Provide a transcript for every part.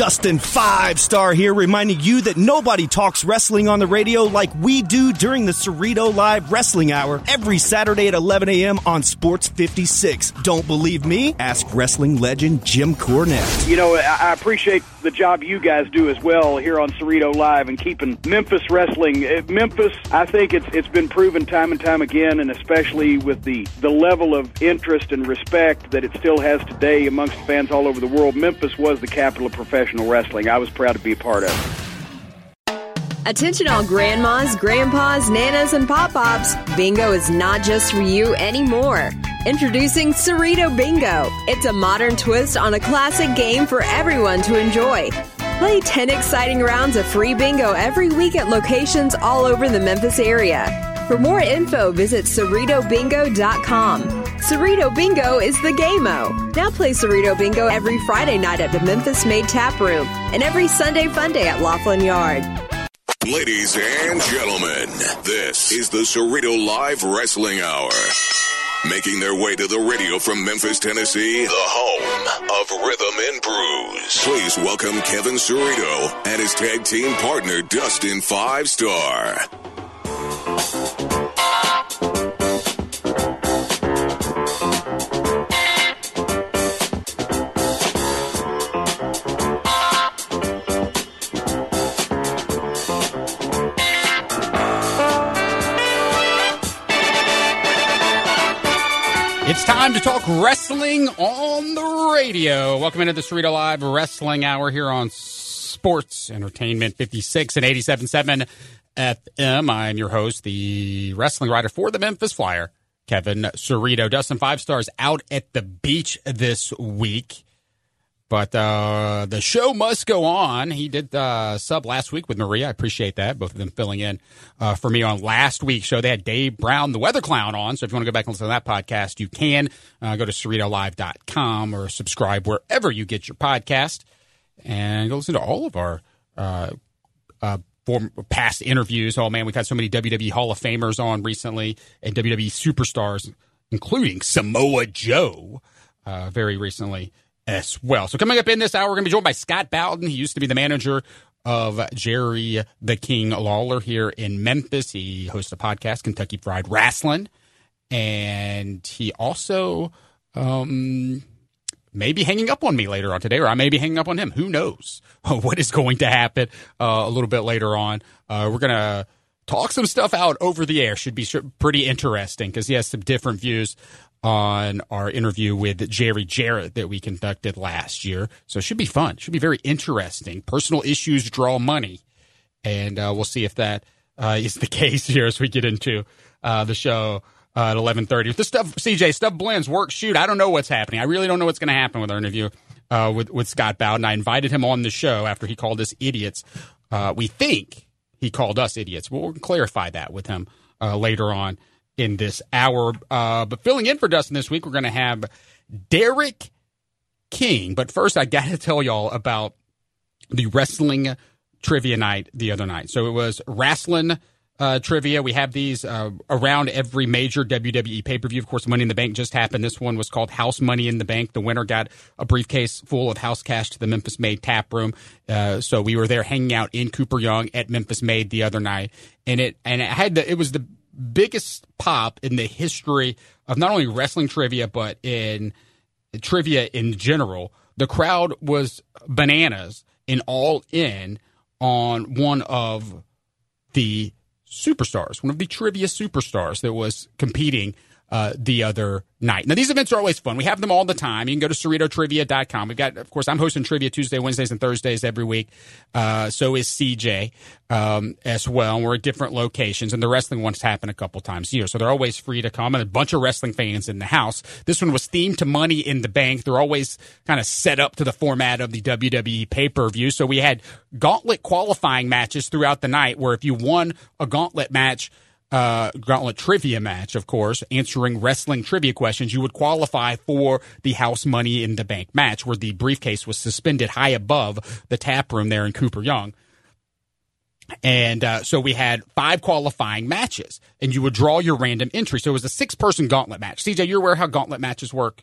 Dustin Five Star here, reminding you that nobody talks wrestling on the radio like we do during the Cerrito Live Wrestling Hour every Saturday at 11 a.m. on Sports 56. Don't believe me? Ask wrestling legend Jim Cornette. You know, I appreciate the job you guys do as well here on Cerrito Live and keeping Memphis wrestling. Uh, Memphis, I think it's it's been proven time and time again, and especially with the the level of interest and respect that it still has today amongst fans all over the world. Memphis was the capital of professional wrestling. I was proud to be a part of. Attention all grandmas, grandpas, nanas, and pop-pops. Bingo is not just for you anymore. Introducing Cerrito Bingo. It's a modern twist on a classic game for everyone to enjoy. Play 10 exciting rounds of free bingo every week at locations all over the Memphis area. For more info, visit CerritoBingo.com. Cerrito Bingo is the game-o. Now play Cerrito Bingo every Friday night at the Memphis Made Tap Room and every Sunday Fun Day at Loflin Yard. Ladies and gentlemen, this is the Cerrito Live Wrestling Hour. Making their way to the radio from Memphis, Tennessee, the home of Rhythm and Brews. Please welcome Kevin Cerrito and his tag team partner, Dustin Five Star. It's time to talk wrestling on the radio. Welcome into the Cerrito Live Wrestling Hour here on Sports Entertainment 56 and 87.7 FM. I'm your host, the wrestling writer for the Memphis Flyer, Kevin Cerrito. Dustin Five Stars out at the beach this week. But uh, the show must go on. He did uh, sub last week with Maria. I appreciate that. Both of them filling in uh, for me on last week's show. They had Dave Brown, the weather clown, on. So if you want to go back and listen to that podcast, you can uh, go to CerritoLive.com or subscribe wherever you get your podcast and go listen to all of our uh, uh, form, past interviews. Oh, man, we've had so many WWE Hall of Famers on recently and WWE superstars, including Samoa Joe very recently as well. So coming up in this hour, we're going to be joined by Scott Bowden. He used to be the manager of Jerry the King Lawler here in Memphis. He hosts a podcast, Kentucky Fried Wrestling, and he also um, may be hanging up on me later on today, or I may be hanging up on him. Who knows what is going to happen uh, a little bit later on? Uh, we're going to talk some stuff out over the air. Should be pretty interesting because he has some different views on our interview with Jerry Jarrett that we conducted last year. So it should be fun. Should be very interesting. Personal issues draw money. And uh, we'll see if that uh, is the case here as we get into uh, the show uh, at 1130. With the stuff, CJ, stuff blends, work, shoot. I don't know what's happening. I really don't know what's going to happen with our interview uh, with, with Scott Bowden. I invited him on the show after he called us idiots. Uh, we think he called us idiots. We'll clarify that with him later on in this hour. Uh, but filling in for Dustin this week, we're going to have Derrick King. But first, I got to tell y'all about the wrestling trivia night the other night. So it was wrestling uh, trivia. We have these uh, around every major WWE pay per view. Of course, Money in the Bank just happened. This one was called House Money in the Bank. The winner got a briefcase full of house cash to the Memphis Made tap room. Uh, so we were there hanging out in Cooper Young at Memphis Made the other night, and it and it had the it was the biggest pop in the history of not only wrestling trivia but in trivia in general. The crowd was bananas and all in on one of the superstars, one of the trivia superstars that was competing uh, the other night. Now, these events are always fun. We have them all the time. You can go to CerritoTrivia.com. We've got, of course, I'm hosting trivia Tuesday, Wednesdays, and Thursdays every week. Uh, so is CJ um, as well. We're at different locations, and the wrestling ones happen a couple times a year. So they're always free to come, and a bunch of wrestling fans in the house. This one was themed to Money in the Bank. They're always kind of set up to the format of the WWE pay per view. So we had gauntlet qualifying matches throughout the night where if you won a gauntlet match, uh, gauntlet trivia match, of course, answering wrestling trivia questions, you would qualify for the house money in the bank match where the briefcase was suspended high above the tap room there in Cooper Young. And uh, so we had five qualifying matches, and you would draw your random entry. So it was a six person gauntlet match. CJ, you're aware how gauntlet matches work?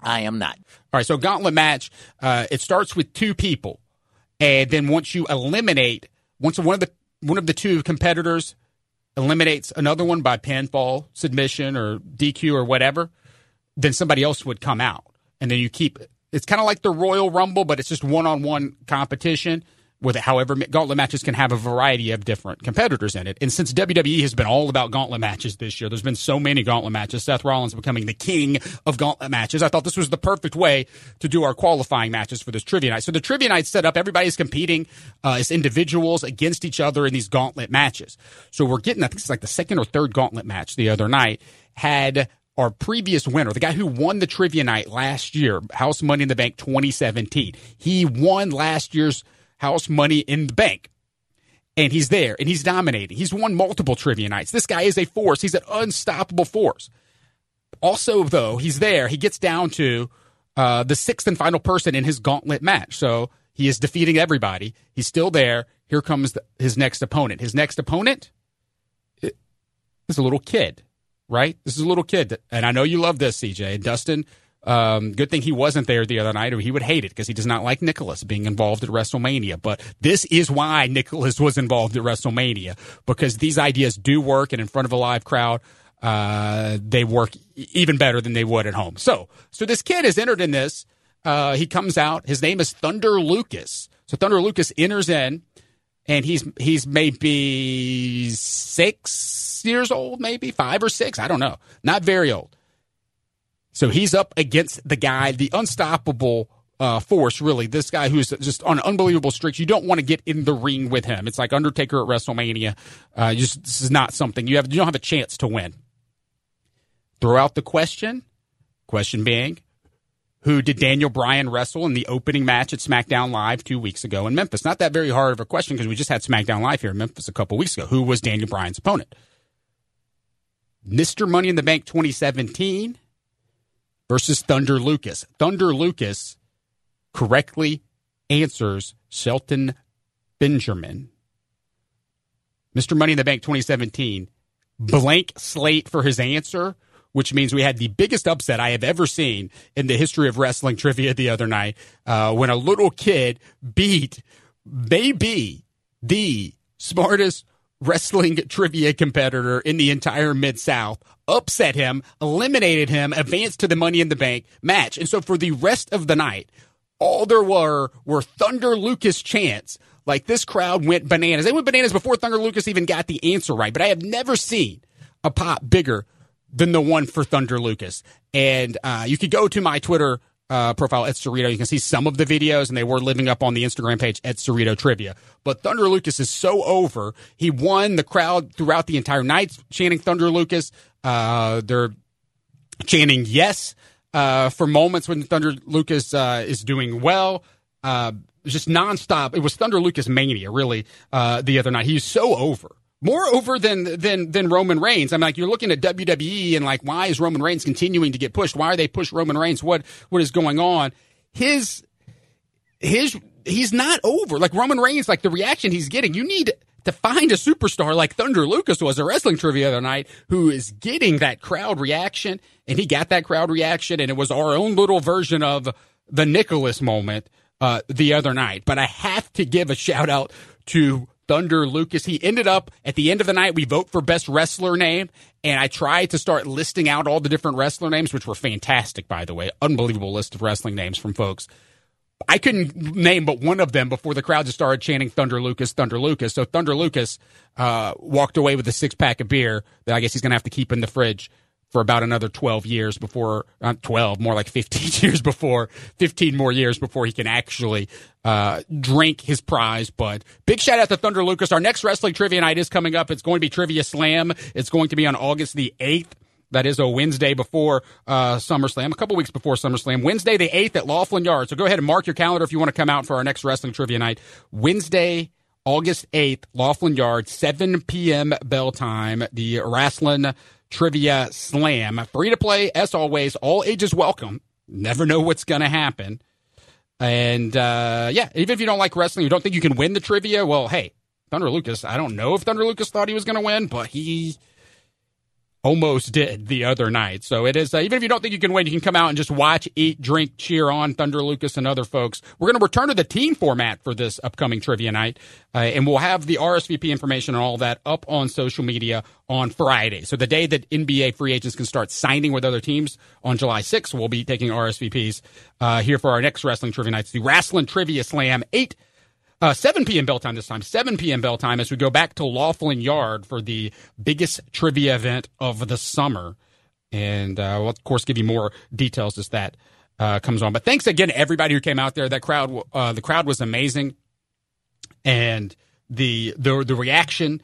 I am not. All right, so gauntlet match, uh, it starts with two people And then once you eliminate, once one of the one of the two competitors eliminates another one by pinfall, submission, or DQ or whatever, then somebody else would come out. And then you keep it. it's kind of like the Royal Rumble, but it's just one on one competition with it. However, gauntlet matches can have a variety of different competitors in it. And since WWE has been all about gauntlet matches this year, there's been so many gauntlet matches. Seth Rollins becoming the king of gauntlet matches. I thought this was the perfect way to do our qualifying matches for this trivia night. So the trivia night set up, everybody's competing uh, as individuals against each other in these gauntlet matches. So we're getting, I think it's like the second or third gauntlet match the other night had our previous winner, the guy who won the trivia night last year, House Money in the Bank 2017. He won last year's house money in the bank. And he's there and he's dominating. He's won multiple trivia nights. This guy is a force. He's an unstoppable force. Also, though, he's there. He gets down to uh, the sixth and final person in his gauntlet match. So he is defeating everybody. He's still there. Here comes the, his next opponent. His next opponent is a little kid, right? This is a little kid. And I know you love this, CJ. Dustin um, good thing he wasn't there the other night, or he would hate it because he does not like Nicholas being involved at WrestleMania. But this is why Nicholas was involved at WrestleMania because these ideas do work, and in front of a live crowd, uh, they work even better than they would at home. So, so this kid is entered in this. Uh, he comes out. His name is Thunder Lucas. So Thunder Lucas enters in, and he's he's maybe six years old, maybe five or six. I don't know. Not very old so he's up against the guy, the unstoppable uh, force, really. This guy who's just on unbelievable streaks. You don't want to get in the ring with him. It's like Undertaker at WrestleMania. Uh, just, this is not something you have. You don't have a chance to win. Throw out the question. Question being, who did Daniel Bryan wrestle in the opening match at SmackDown Live two weeks ago in Memphis? Not that very hard of a question because we just had SmackDown Live here in Memphis a couple weeks ago. Who was Daniel Bryan's opponent? Mr. Money in the Bank 2017 versus Thunder Lucas. Thunder Lucas correctly answers Shelton Benjamin. Mr. Money in the Bank 2017, blank slate for his answer, which means we had the biggest upset I have ever seen in the history of wrestling trivia the other night uh, when a little kid beat maybe the smartest wrestling trivia competitor in the entire Mid South, upset him, eliminated him, advanced to the Money in the Bank match. And so for the rest of the night, all there were were Thunder Lucas chants. Like this crowd went bananas. They went bananas before Thunder Lucas even got the answer right. But I have never seen a pop bigger than the one for Thunder Lucas. And uh, you could go to my Twitter uh, profile at Cerrito. You can see some of the videos, and they were living up on the Instagram page at Cerrito Trivia. But Thunder Lucas is so over. He won the crowd throughout the entire night chanting Thunder Lucas. Uh, they're chanting yes uh, for moments when Thunder Lucas uh, is doing well. Uh, just nonstop. It was Thunder Lucas mania, really, uh, the other night. He's so over more over than than than Roman Reigns. I'm like, you're looking at WWE and like, why is Roman Reigns continuing to get pushed? Why are they push Roman Reigns? What what is going on? His his he's not over. Like Roman Reigns, like the reaction he's getting, you need to find a superstar like Thunder Lucas was a wrestling trivia the other night who is getting that crowd reaction, and he got that crowd reaction, and it was our own little version of the Nicholas moment uh, the other night. But I have to give a shout out to Thunder Lucas. He ended up at the end of the night, we vote for best wrestler name. And I tried to start listing out all the different wrestler names, which were fantastic, by the way. Unbelievable list of wrestling names from folks. I couldn't name but one of them before the crowd just started chanting Thunder Lucas, Thunder Lucas. So Thunder Lucas uh, walked away with a six pack of beer that I guess he's going to have to keep in the fridge for about another 12 years before, not 12, more like 15 years before, 15 more years before he can actually uh, drink his prize. But big shout out to Thunder Lucas. Our next wrestling trivia night is coming up. It's going to be Trivia Slam. It's going to be on August the 8th. That is a Wednesday before uh, SummerSlam, a couple weeks before SummerSlam. Wednesday the 8th at Loflin Yard. So go ahead and mark your calendar if you want to come out for our next wrestling trivia night. Wednesday, August 8th, Loflin Yard, 7 p.m. bell time. The Wrestling Trivia Slam. Free to play, as always, all ages welcome. Never know what's going to happen. And uh, yeah, even if you don't like wrestling, you don't think you can win the trivia, well, hey, Thunder Lucas, I don't know if Thunder Lucas thought he was going to win, but he. Almost did the other night. So it is, uh, even if you don't think you can win, you can come out and just watch, eat, drink, cheer on Thunder Lucas and other folks. We're going to return to the team format for this upcoming trivia night, uh, and we'll have the RSVP information and all that up on social media on Friday. So the day that NBA free agents can start signing with other teams on July 6th, we'll be taking RSVPs uh, here for our next wrestling trivia nights, the Wrestling Trivia Slam 8 uh, 7 p.m. bell time this time. 7 p.m. bell time as we go back to Loflin Yard for the biggest trivia event of the summer. And uh, we'll, of course, give you more details as that uh, comes on. But thanks again to everybody who came out there. That crowd, uh, the crowd was amazing. And the the, the reaction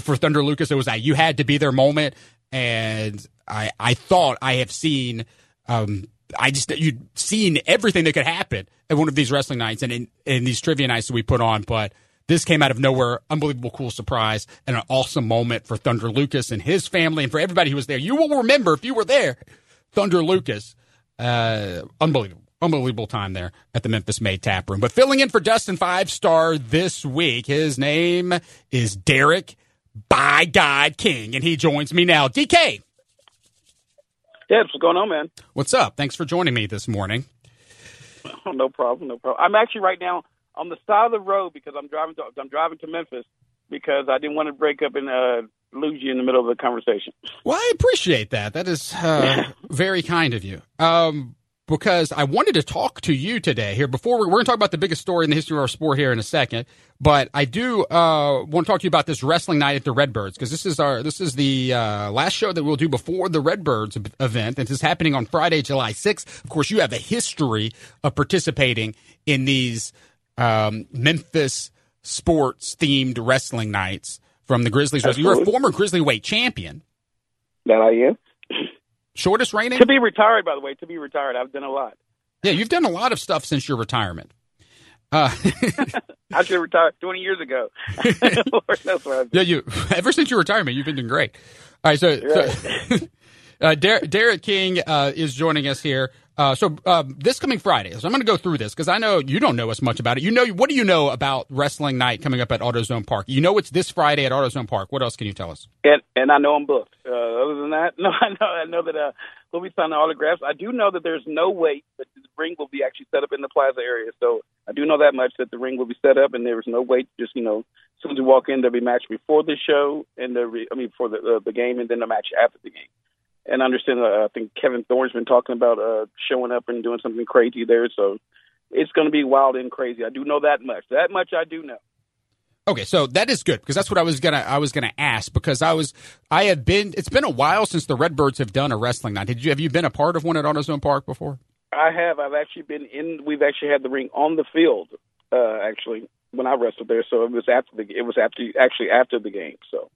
for Thunder Lucas, it was a you had to be there moment. And I, I thought I have seen um, I just you'd seen everything that could happen at one of these wrestling nights and in, in these trivia nights that we put on, but this came out of nowhere. Unbelievable, cool surprise and an awesome moment for Thunder Lucas and his family and for everybody who was there. You will remember if you were there, Thunder Lucas. Uh, unbelievable. Unbelievable time there at the Memphis Made Tap Room. But filling in for Dustin Five Star this week, his name is Derrick by God King, and he joins me now. DK, yeah, what's going on, man? What's up? Thanks for joining me this morning. Oh, no problem, no problem. I'm actually right now on the side of the road because I'm driving to I'm driving to Memphis because I didn't want to break up and uh, lose you in the middle of the conversation. Well, I appreciate that. That is uh, very kind of you. Um, because I wanted to talk to you today here before we, are going to talk about the biggest story in the history of our sport here in a second. But I do uh, want to talk to you about this wrestling night at the Redbirds because this is our this is the uh, last show that we'll do before the Redbirds event. And this is happening on Friday, July 6th. Of course, you have a history of participating in these um, Memphis sports themed wrestling nights from the Grizzlies. Absolutely. You're a former Grizzly weight champion. That I am. Shortest reigning? To be retired, by the way. To be retired. I've done a lot. Yeah, you've done a lot of stuff since your retirement. Uh, I should have retired 20 years ago. yeah, you. Ever since your retirement, you've been doing great. All right, so, right. so uh, Derrick King uh, is joining us here. Uh, so uh, this coming Friday, so I'm going to go through this because I know you don't know as much about it. You know, what do you know about Wrestling Night coming up at AutoZone Park? You know it's this Friday at AutoZone Park. What else can you tell us? And and I know I'm booked. Uh, other than that, no, I know I know that uh, we'll be signing autographs. I do know that there's no wait the ring will be actually set up in the plaza area. So I do know that much that the ring will be set up and there is no wait. Just you know, as soon as you walk in, there'll be a match before the show and the I mean before the uh, the game and then the match after the game and I understand. Uh, I think Kevin Thorne's been talking about uh, showing up and doing something crazy there. So it's going to be wild and crazy. I do know that much. That much I do know. Okay, so that is good because that's what I was gonna I was gonna ask because I was I have been it's been a while since the Redbirds have done a wrestling night. Did you have you been a part of one at AutoZone Park before? I have. I've actually been in. We've actually had the ring on the field. Uh, actually, when I wrestled there, so it was after the it was after actually after the game. So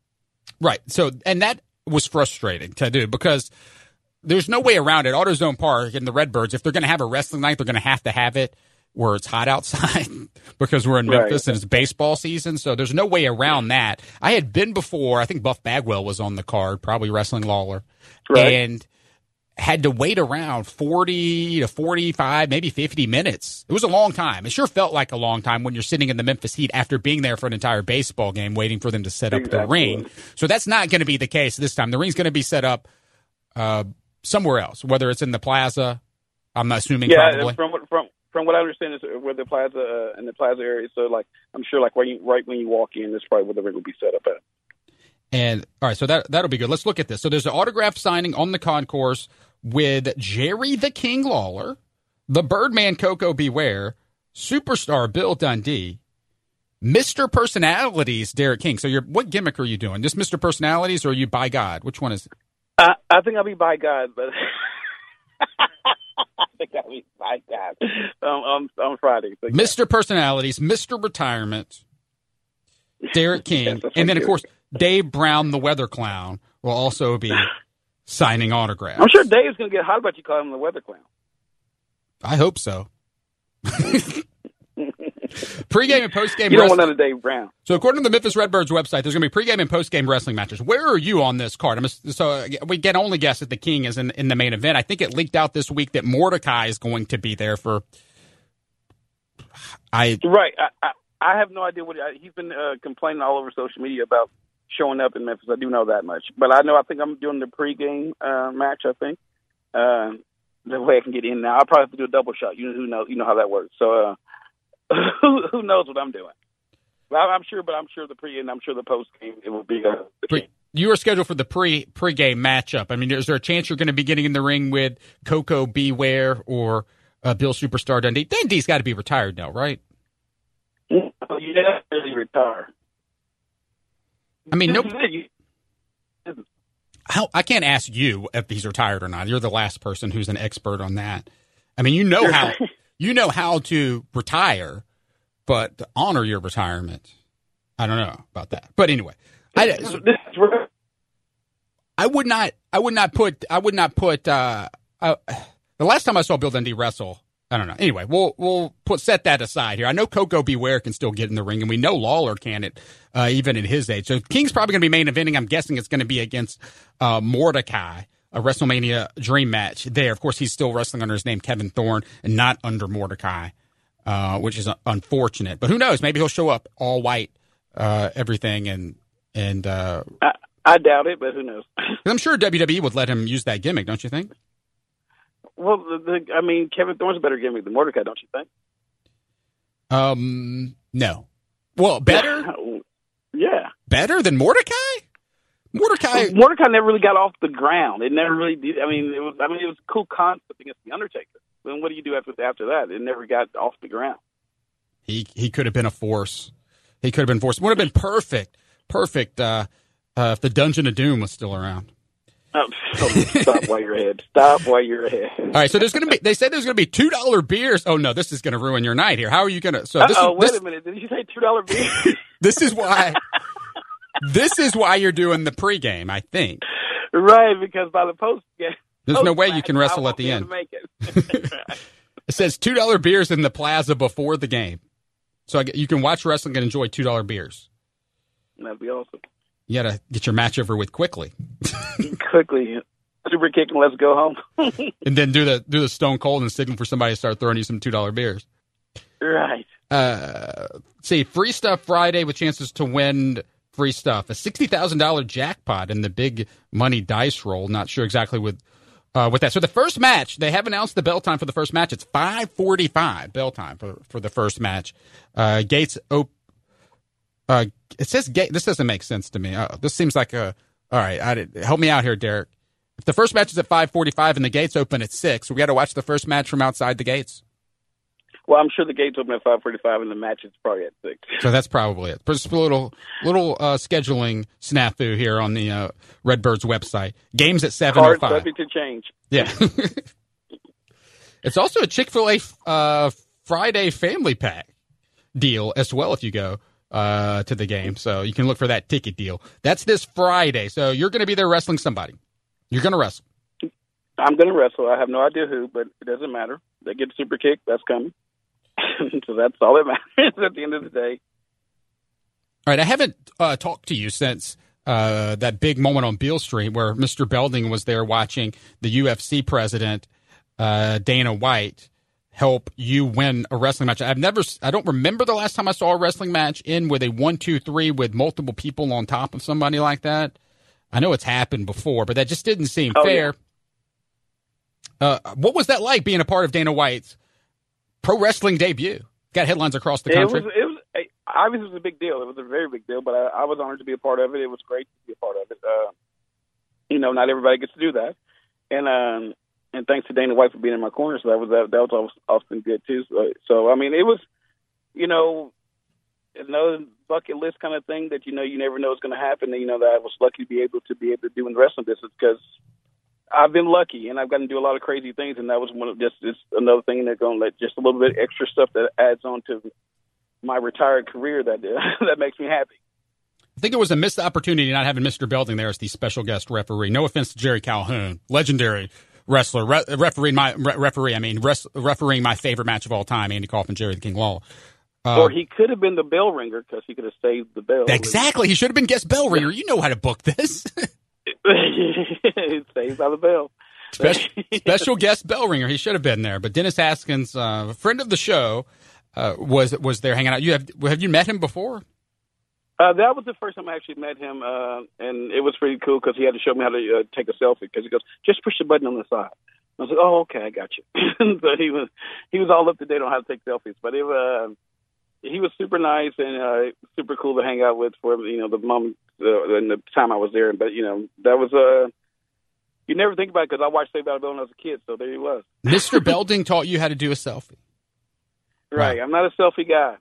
right. So and that was frustrating to do because there's no way around it. AutoZone Park and the Redbirds, if they're going to have a wrestling night, they're going to have to have it where it's hot outside because we're in Memphis right. and it's baseball season. So there's no way around that. I had been before. I think Buff Bagwell was on the card, probably wrestling Lawler, right. and had to wait around 40 to 45, maybe 50 minutes. It was a long time. It sure felt like a long time when you're sitting in the Memphis Heat after being there for an entire baseball game waiting for them to set up exactly. the ring. So that's not going to be the case this time. The ring's going to be set up uh, somewhere else, whether it's in the plaza. I'm assuming yeah, probably. From, from, from what I understand is where the plaza uh, in the plaza area. So like I'm sure like right, you, right when you walk in, that's probably where the ring will be set up at. And all right, so that that'll be good. Let's look at this. So there's an autograph signing on the concourse with Jerry the King Lawler, the Birdman Koko B. Ware, superstar Bill Dundee, Mr. Personalities Derrick King. So you're what gimmick are you doing? Just Mr. Personalities or are you by God? Which one is it? Uh, I think I'll be by God, but I think I'll be by God um, on, on Friday. So, yeah. Mr. Personalities, Mr. Retirement, Derrick King, and then of course Dave Brown, the Weather Clown, will also be signing autographs. I'm sure Dave's going to get hot about you calling him the weather clown. I hope so. Pre-game and post-game. You don't want another Dave Brown. So, according to the Memphis Redbirds website, there's going to be pre-game and post-game wrestling matches. Where are you on this card? I'm so uh, we can only guess that the King is in, in the main event. I think it leaked out this week that Mordecai is going to be there for. I right. I, I, I have no idea what he's been uh, complaining all over social media about showing up in Memphis. I do know that much. But I know I think I'm doing the pregame uh, match. I think uh, the way I can get in now. I'll probably have to do a double shot. You know who knows? You know how that works. So uh, who, who knows what I'm doing? Well, I'm sure, but I'm sure the pre and I'm sure the post game it will be. Uh, Pre- you are scheduled for the pre pregame matchup. I mean, is there a chance you're going to be getting in the ring with Koko B. Ware or uh, Bill Superstar Dundee? Dundee's got to be retired now, right? Oh, yeah, really retire. I mean, no. How, I can't ask you if he's retired or not. You're the last person who's an expert on that. I mean, you know how you know how to retire, but to honor your retirement, I don't know about that. But anyway, I, where- I would not. I would not put. I would not put. Uh, uh, the last time I saw Bill Dundee wrestle, I don't know. Anyway, we'll we'll put set that aside here. I know Koko B. Ware can still get in the ring, and we know Lawler can it uh, even at his age. So King's probably going to be main eventing. I'm guessing it's going to be against uh, Mordecai, a WrestleMania Dream match. There, of course, he's still wrestling under his name Kevin Thorne and not under Mordecai, uh, which is unfortunate. But who knows? Maybe he'll show up all white, uh, everything, and and uh, I, I doubt it, but who knows? I'm sure WWE would let him use that gimmick, don't you think? Well, the, the, I mean, Kevin Thorne's a better gimmick than Mordecai, don't you think? Um, no. Well, better, yeah. better than Mordecai. Mordecai. Mordecai never really got off the ground. It never really did. I mean, it was. I mean, it was a cool concept against the Undertaker. Then what do you do after after that? It never got off the ground. He he could have been a force. He could have been force. Would have been perfect, perfect. Uh, uh, if the Dungeon of Doom was still around. Oh, stop while you're ahead. Stop while you're ahead. All right, so there's going to be. They said there's going to be two dollar beers. Oh no, this is going to ruin your night here. How are you going to? So this, oh, wait this, a minute. Did you say two dollar beers? this is why. this is why you're doing the pregame. I think right, because by the post game, there's no way you can wrestle at the end. be able to Make it. It says two dollar beers in the plaza before the game, so I you can watch wrestling and enjoy two dollar beers. That'd be awesome. You got to get your match over with quickly, Quickly, super kick and let's go home. and then do the do the Stone Cold and signal for somebody to start throwing you some two dollar beers. right. Uh, see, free stuff Friday with chances to win free stuff. A sixty thousand dollar jackpot in the big money dice roll. Not sure exactly with uh, with that. So the first match, they have announced the bell time for the first match. It's five forty five bell time for for the first match. Uh, gates op- Uh, it says gate. This doesn't make sense to me. Uh, this seems like a. All right, I did, help me out here, Derrick. If the first match is at five forty-five and the gates open at six, we got to watch the first match from outside the gates. Well, I'm sure the gates open at 5:45 and the match is probably at six. So that's probably it. Just a little little uh, scheduling snafu here on the uh, Redbirds website. Games at seven oh Cards five. subject to change. Yeah. it's also a Chick Fil A uh, Friday Family Pack deal as well. If you go uh, to the game, so you can look for that ticket deal. That's this Friday. So you're going to be there wrestling somebody. You're going to wrestle. I'm going to wrestle. I have no idea who, but it doesn't matter. They get super kick. That's coming. so that's all that matters at the end of the day. All right, I haven't uh, talked to you since uh, that big moment on Beale Street where Mr. Belding was there watching the UFC president uh, Dana White help you win a wrestling match. I've never, I don't remember the last time I saw a wrestling match in with a one, two, three with multiple people on top of somebody like that. I know it's happened before, but that just didn't seem Oh, fair. Uh, what was that like being a part of Dana White's pro wrestling debut? Got headlines across the It country. was, it was obviously it was a big deal. It was a very big deal, but I, I was honored to be a part of it. It was great to be a part of it. Uh, you know, not everybody gets to do that, and um, and thanks to Dana White for being in my corner. So that was that, that was often good too. So, so I mean, it was, you know, another bucket list kind of thing that you know you never know is going to happen. And you know that I was lucky to be able to be able to do in the wrestling business because I've been lucky and I've gotten to do a lot of crazy things, and that was one of just just another thing that's going to let just a little bit extra stuff that adds on to my retired career that that makes me happy. I think it was a missed opportunity not having Mr. Belding there as the special guest referee. No offense to Jerry Calhoun, legendary wrestler, re- refereeing my re- referee. I mean, res- refereeing my favorite match of all time, Andy Kaufman, Jerry the King Law. Uh, or he could have been the bell ringer because he could have saved the bell. exactly, he should have been guest bell ringer. You know how to book this. saved by the bell. special, special guest bell ringer. He should have been there. But Dennis Haskins, uh, friend of the show, uh, was was there hanging out. You have have you met him before? Uh, that was the first time I actually met him, uh, and it was pretty cool because he had to show me how to uh, take a selfie. Because he goes, "Just push the button on the side." I was like, "Oh, okay, I got you." so he was he was all up to date on how to take selfies, but it was. Uh, he was super nice and uh, super cool to hang out with for you know the moment uh, and the time I was there. But you know that was uh you never think about it because I watched Saved by the Bell when I was a kid, so there he was. Mr. Belding taught you how to do a selfie. Right, I'm not a selfie guy.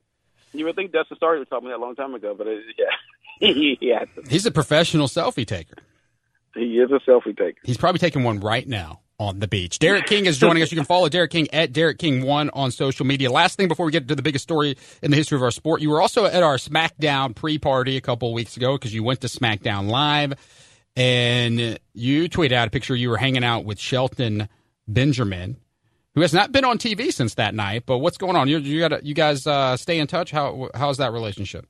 You would think Dustin Starr taught me that a long time ago, but it, yeah, yeah, He's a professional selfie taker. he is a selfie taker. He's probably taking one right now on the beach. Derrick King is joining us. You can follow Derrick King at Derrick King One on social media. Last thing before we get to the biggest story in the history of our sport, you were also at our SmackDown pre-party a couple of weeks ago because you went to SmackDown Live, and you tweeted out a picture you were hanging out with Shelton Benjamin, who has not been on TV since that night. But what's going on? You, you got you guys uh, stay in touch. How how's that relationship?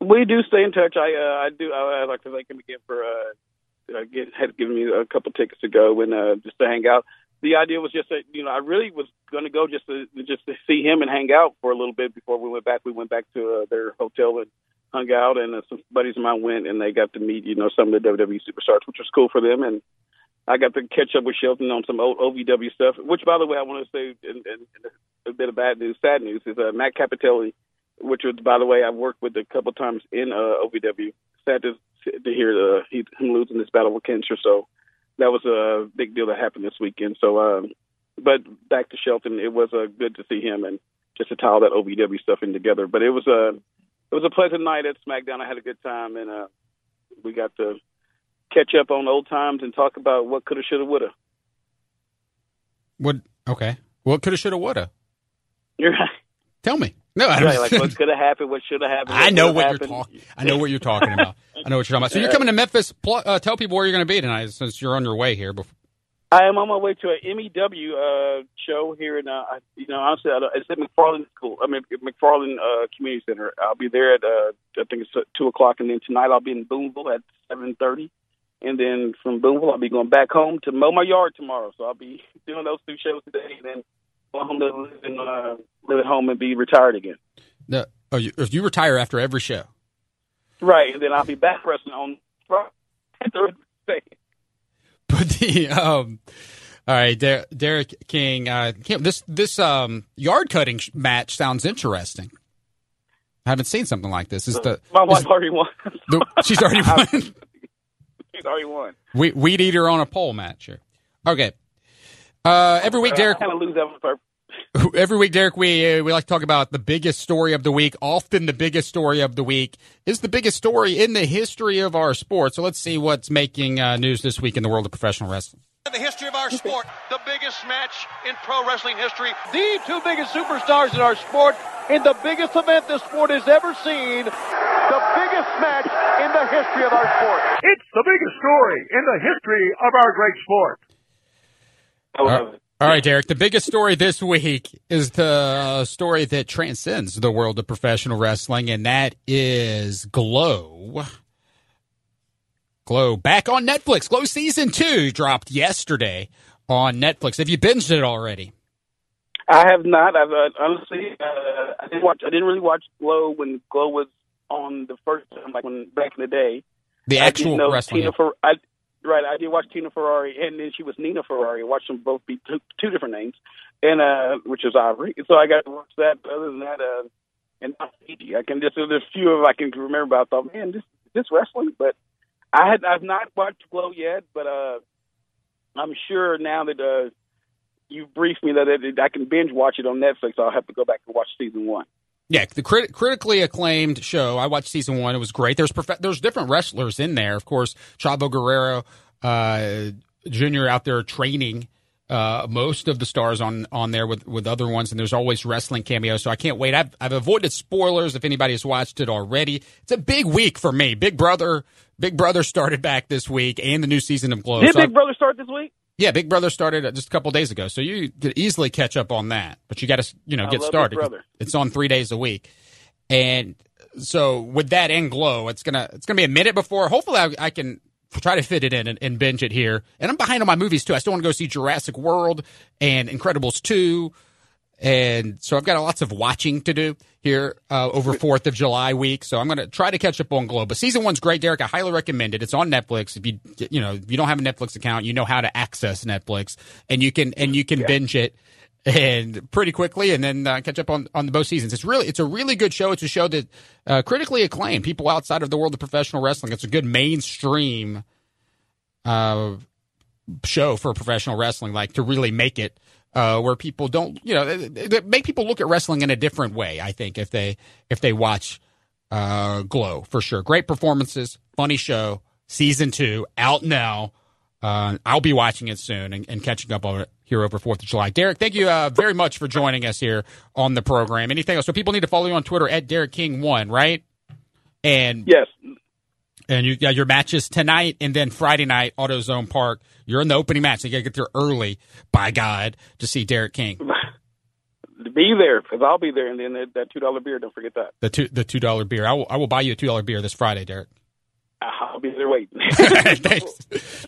We do stay in touch. I uh, I do. I, I'd like to thank him again for uh, uh, get, had given me a couple tickets to go and uh, just to hang out. The idea was just that you know I really was going to go just to just to see him and hang out for a little bit before we went back. We went back to uh, their hotel and hung out, and uh, some buddies of mine went and they got to meet you know some of the WWE superstars, which was cool for them. And I got to catch up with Shelton on some old OVW stuff. Which, by the way, I want to say and, and, a bit of bad news, sad news is uh, Matt Cappotelli, which was by the way I've worked with a couple times in uh, OVW. Sad to to hear uh, he, him losing this battle with cancer. So that was a big deal that happened this weekend. So, um, but back to Shelton, it was uh, good to see him and just to tie all that OVW stuff in together. But it was a it was a pleasant night at SmackDown. I had a good time, and uh, we got to catch up on old times and talk about what coulda, shoulda, woulda. What? Okay. What coulda, shoulda, woulda? You're right. Tell me. No, I Right, like what could have happened, what should have happened. I know what you're talking. I know what you're talking about. I know what you're talking about. So you're coming to Memphis. Uh, tell people where you're going to be tonight, since you're on your way here. Before. I am on my way to an MEW uh, show here in, uh, I- you know, honestly, I don't- it's at McFarland School. I mean, McFarland uh, Community Center. I'll be there at, uh, I think it's two o'clock, and then tonight I'll be in Boonville at seven thirty, and then from Boonville I'll be going back home to mow my yard tomorrow. So I'll be doing those two shows today, and then going home to live, in, uh, live at home and be retired again. The, oh, you, you retire after every show. Right, and then I'll be back wrestling on Friday. Thursday. But the um, all right, Der- Derrick King. Uh, this this um yard cutting sh- match sounds interesting. I haven't seen something like this. Is the, My is wife already won. the she's already won. She's already won. We, weed eater on a pole match here. Okay. Uh, every week, Derrick. I kind of lose that purpose. Every week, Derrick, we uh, we like to talk about the biggest story of the week. Often, the biggest story of the week is the biggest story in the history of our sport. So let's see what's making uh, news this week in the world of professional wrestling. In the history of our sport, the biggest match in pro wrestling history, the two biggest superstars in our sport, in the biggest event this sport has ever seen, the biggest match in the history of our sport. It's the biggest story in the history of our great sport. I love it. All right, Derek. The biggest story this week is the story that transcends the world of professional wrestling, and that is Glow. Glow back on Netflix. Glow season two dropped yesterday on Netflix. Have you binged it already? I have not. I've uh, honestly, uh, I didn't watch. I didn't really watch Glow when Glow was on the first time, like when back in the day. The actual wrestling. Tina Fer- I, right, I did watch Tina Ferrari, and then she was Nina Ferrari. I watched them both be two, two different names, and uh, which is Ivory. So I got to watch that. But other than that, uh, and. I can just there's a few of I can remember. I thought, man, this this wrestling, but I had I've not watched Glow yet, but uh, I'm sure now that uh, you briefed me that I can binge watch it on Netflix. I'll have to go back and watch season one. Yeah, the crit- critically acclaimed show. I watched season one. It was great. There's prof- there's different wrestlers in there. Of course, Chavo Guerrero uh, Jr. out there training uh, most of the stars on on there with with other ones, and there's always wrestling cameos. So I can't wait. I've I've avoided spoilers if anybody has watched it already. It's a big week for me. Big Brother, Big Brother started back this week, and the new season of Glow. Did So Big I've- Brother start this week? yeah, Big Brother started uh, just a couple days ago, so you could easily catch up on that. But you got to, you know, I get started. It's on three days a week, and so with that and Glow, it's gonna it's gonna be a minute before. Hopefully, I, I can try to fit it in and, and binge it here. And I'm behind on my movies too. I still want to go see Jurassic World and Incredibles two, and so I've got lots of watching to do. Here uh, over Fourth of July week, so I'm going to try to catch up on Glow. But season one's great, Derrick. I highly recommend it. It's on Netflix. If you you know if you don't have a Netflix account, you know how to access Netflix, and you can and you can yeah. binge it and pretty quickly, and then uh, catch up on on the both seasons. It's really it's a really good show. It's a show that uh, critically acclaimed. People outside of the world of professional wrestling. It's a good mainstream uh, show for professional wrestling, like to really make it uh, where people don't, you know, make people look at wrestling in a different way. I think if they if they watch uh, Glow for sure, great performances, funny show, season two out now. Uh, I'll be watching it soon and, and, catching up on it here over Fourth of July. Derrick, thank you uh, very much for joining us here on the program. Anything else? So people need to follow you on Twitter at Derrick King One, right? And yes, and you got your matches tonight and then Friday night, AutoZone Park. You're in the opening match. So you got to get there early, by God, to see Derrick King. Be there because I'll be there, and then that two dollar beer. Don't forget that. The two the two dollar beer. I will I will buy you a two dollar beer this Friday, Derrick. I'll be there waiting.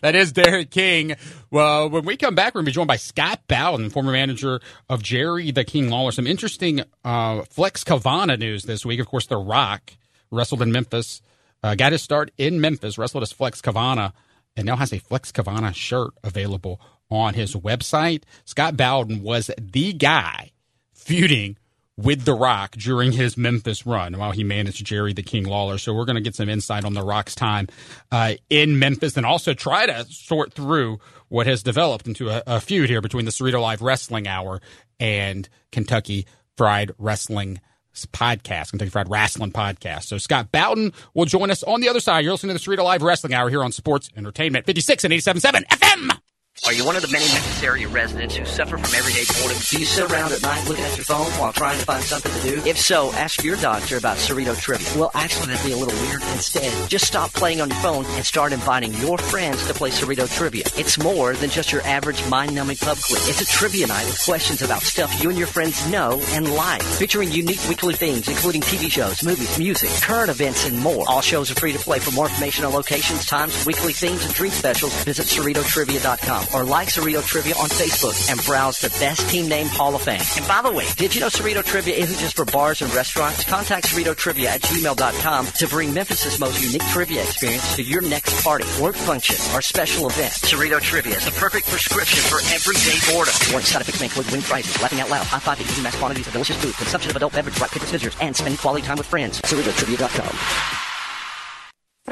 that is Derrick King. Well, when we come back, we're going to be joined by Scott Bowden, former manager of Jerry the King Lawler. Some interesting uh, Flex Kavana news this week. Of course, The Rock wrestled in Memphis uh, got his start in Memphis, wrestled as Flex Kavana, and now has a Flex Kavana shirt available on his website. Scott Bowden was the guy feuding with The Rock during his Memphis run while he managed Jerry the King Lawler. So we're going to get some insight on The Rock's time uh, in Memphis and also try to sort through what has developed into a, a feud here between the Cerrito Live Wrestling Hour and Kentucky Fried Wrestling podcast, Kentucky Fried Wrestling podcast. So Scott Bowden will join us on the other side. You're listening to the Cerrito Live Wrestling Hour here on Sports Entertainment 56 and 87.7 FM. Are you one of the many Memphis area residents who suffer from everyday boredom? Do you sit around at night looking at your phone while trying to find something to do? If so, ask your doctor about Cerrito Trivia. Well, actually, that'd be a little weird. Instead, just stop playing on your phone and start inviting your friends to play Cerrito Trivia. It's more than just your average mind-numbing pub quiz. It's a trivia night with questions about stuff you and your friends know and like, featuring unique weekly themes, including TV shows, movies, music, current events, and more. All shows are free to play. For more information on locations, times, weekly themes, and drink specials, visit CerritoTrivia.com or like Cerrito Trivia on Facebook and browse the Best Team Name Hall of Fame. And by the way, did you know Cerrito Trivia isn't just for bars and restaurants? Contact Cerrito Trivia at gmail.com to bring Memphis's most unique trivia experience to your next party, work function, or special event. Cerrito Trivia is the perfect prescription for everyday boredom. Warning side effects may include wing prizes, laughing out loud, high five, eating mass quantities of delicious food, consumption of adult beverage, rock paper scissors, and spending quality time with friends. CerritoTrivia.com.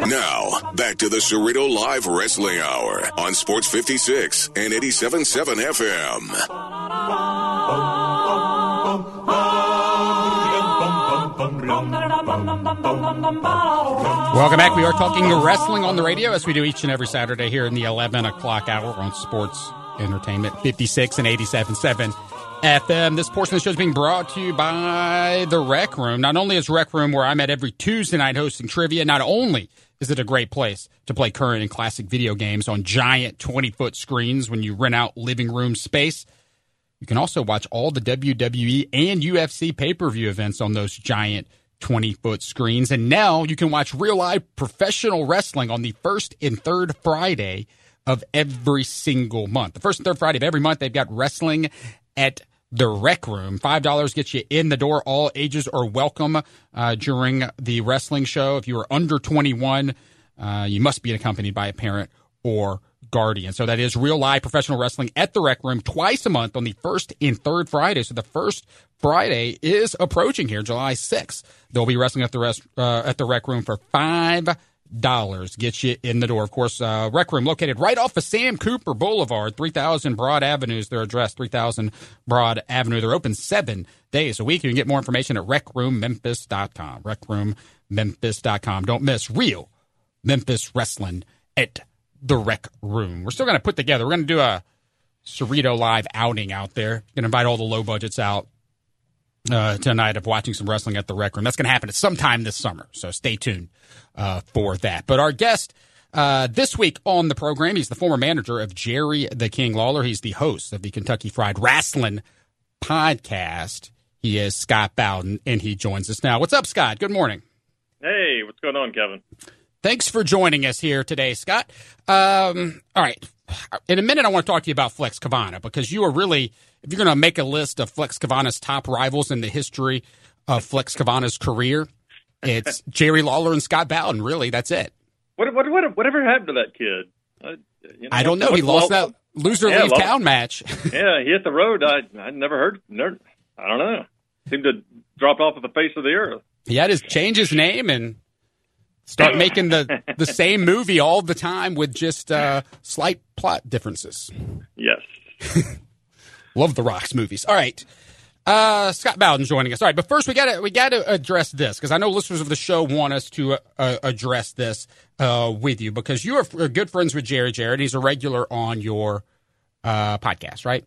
Now, back to the Cerrito Live Wrestling Hour on Sports 56 and 87.7 FM. Welcome back. We are talking wrestling on the radio as we do each and every Saturday here in the 11 o'clock hour on Sports Entertainment 56 and 87.7 FM. This portion of the show is being brought to you by the Rec Room. Not only is Rec Room where I'm at every Tuesday night hosting trivia, not only is it a great place to play current and classic video games on giant 20 foot screens when you rent out living room space. You can also watch all the WWE and UFC pay per view events on those giant 20 foot screens. And now you can watch real live professional wrestling on the first and third Friday of every single month. The first and third Friday of every month, they've got wrestling at the rec room. $5 gets you in the door. All ages are welcome uh, during the wrestling show. If you are under 21, uh, you must be accompanied by a parent or guardian. So that is real live professional wrestling at the rec room twice a month on the first and third Friday. So the first Friday is approaching here, July 6th. They'll be wrestling at the rest, uh, at the rec room for five dollars gets you in the door. Of course, uh, Rec Room located right off of Sam Cooper Boulevard, 3000 Broad Avenue is their address, 3000 Broad Avenue. They're open seven days a week. You can get more information at recroommemphis.com. Recroommemphis.com. Don't miss real Memphis wrestling at the Rec Room. We're still going to put together, we're going to do a Cerrito Live outing out there. Going to invite all the low budgets out uh, tonight of watching some wrestling at the Rec Room. That's going to happen at some time this summer, so stay tuned uh, for that. But our guest uh, this week on the program, he's the former manager of Jerry the King Lawler. He's the host of the Kentucky Fried Wrestling podcast. He is Scott Bowden, and he joins us now. What's up, Scott? Good morning. Hey, what's going on, Kevin? Thanks for joining us here today, Scott. Um, all right. In a minute, I want to talk to you about Flex Kavana because you are really if you're going to make a list of Flex Kavana's top rivals in the history of Flex Kavana's career. It's Jerry Lawler and Scott Bowden. Really, that's it. What, what, what, whatever happened to that kid? Uh, you know, I don't know. He lost that loser Yeah, leave lost- town match. yeah, he hit the road. I I never heard. Never, I don't know. Seemed to drop off of the face of the earth. he had to change his name and start making the the same movie all the time with just uh, slight plot differences. Yes. Love the Rocks movies. All right. Uh, Scott Bowden joining us. All right, but first we got to we got to address this because I know listeners of the show want us to uh, address this uh, with you because you are good friends with Jerry Jarrett. He's a regular on your uh, podcast, right?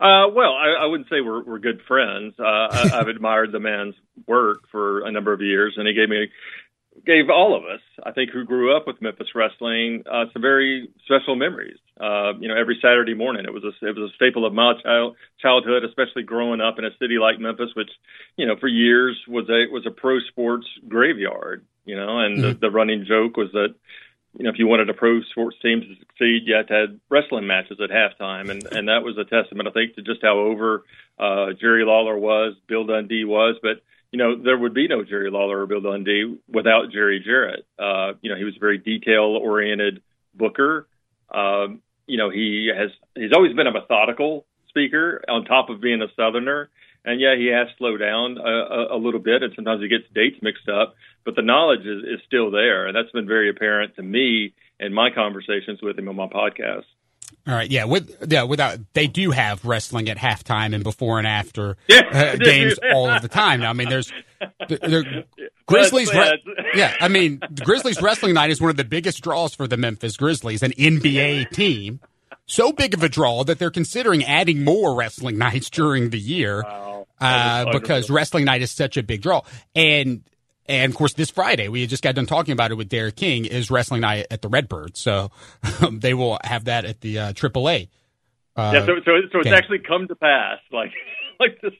Uh, well, I, I wouldn't say we're we're good friends. Uh, I, I've admired the man's work for a number of years, and he gave me gave all of us, I think, who grew up with Memphis wrestling, uh, some very special memories. Uh, you know, every Saturday morning, it was a it was a staple of my child, childhood, especially growing up in a city like Memphis, which, you know, for years was a was a pro sports graveyard. You know, and the, the running joke was that you know, if you wanted a pro sports team to succeed, you had to have wrestling matches at halftime, and and that was a testament, I think, to just how over uh, Jerry Lawler was, Bill Dundee was, but you know, there would be no Jerry Lawler or Bill Dundee without Jerry Jarrett. Uh, you know, he was a very detail oriented booker. Um, you know, he has he's always been a methodical speaker on top of being a Southerner. And yeah, he has slowed down a, a, a little bit, and sometimes he gets dates mixed up. But the knowledge is, is still there, and that's been very apparent to me in my conversations with him on my podcast. All right, yeah, with yeah, without they do have wrestling at halftime and before and after uh, games all of the time. Now, I mean, there's the, the Grizzlies. Re- yeah, I mean, the Grizzlies wrestling night is one of the biggest draws for the Memphis Grizzlies, an NBA team. So big of a draw that they're considering adding more wrestling nights during the year uh, because wrestling night is such a big draw. And and of course, this Friday we just got done talking about it with Derrick King is wrestling night at the Redbird, so um, they will have that at the uh, AAA. Uh, yeah, so so so it's game. actually come to pass, like like this,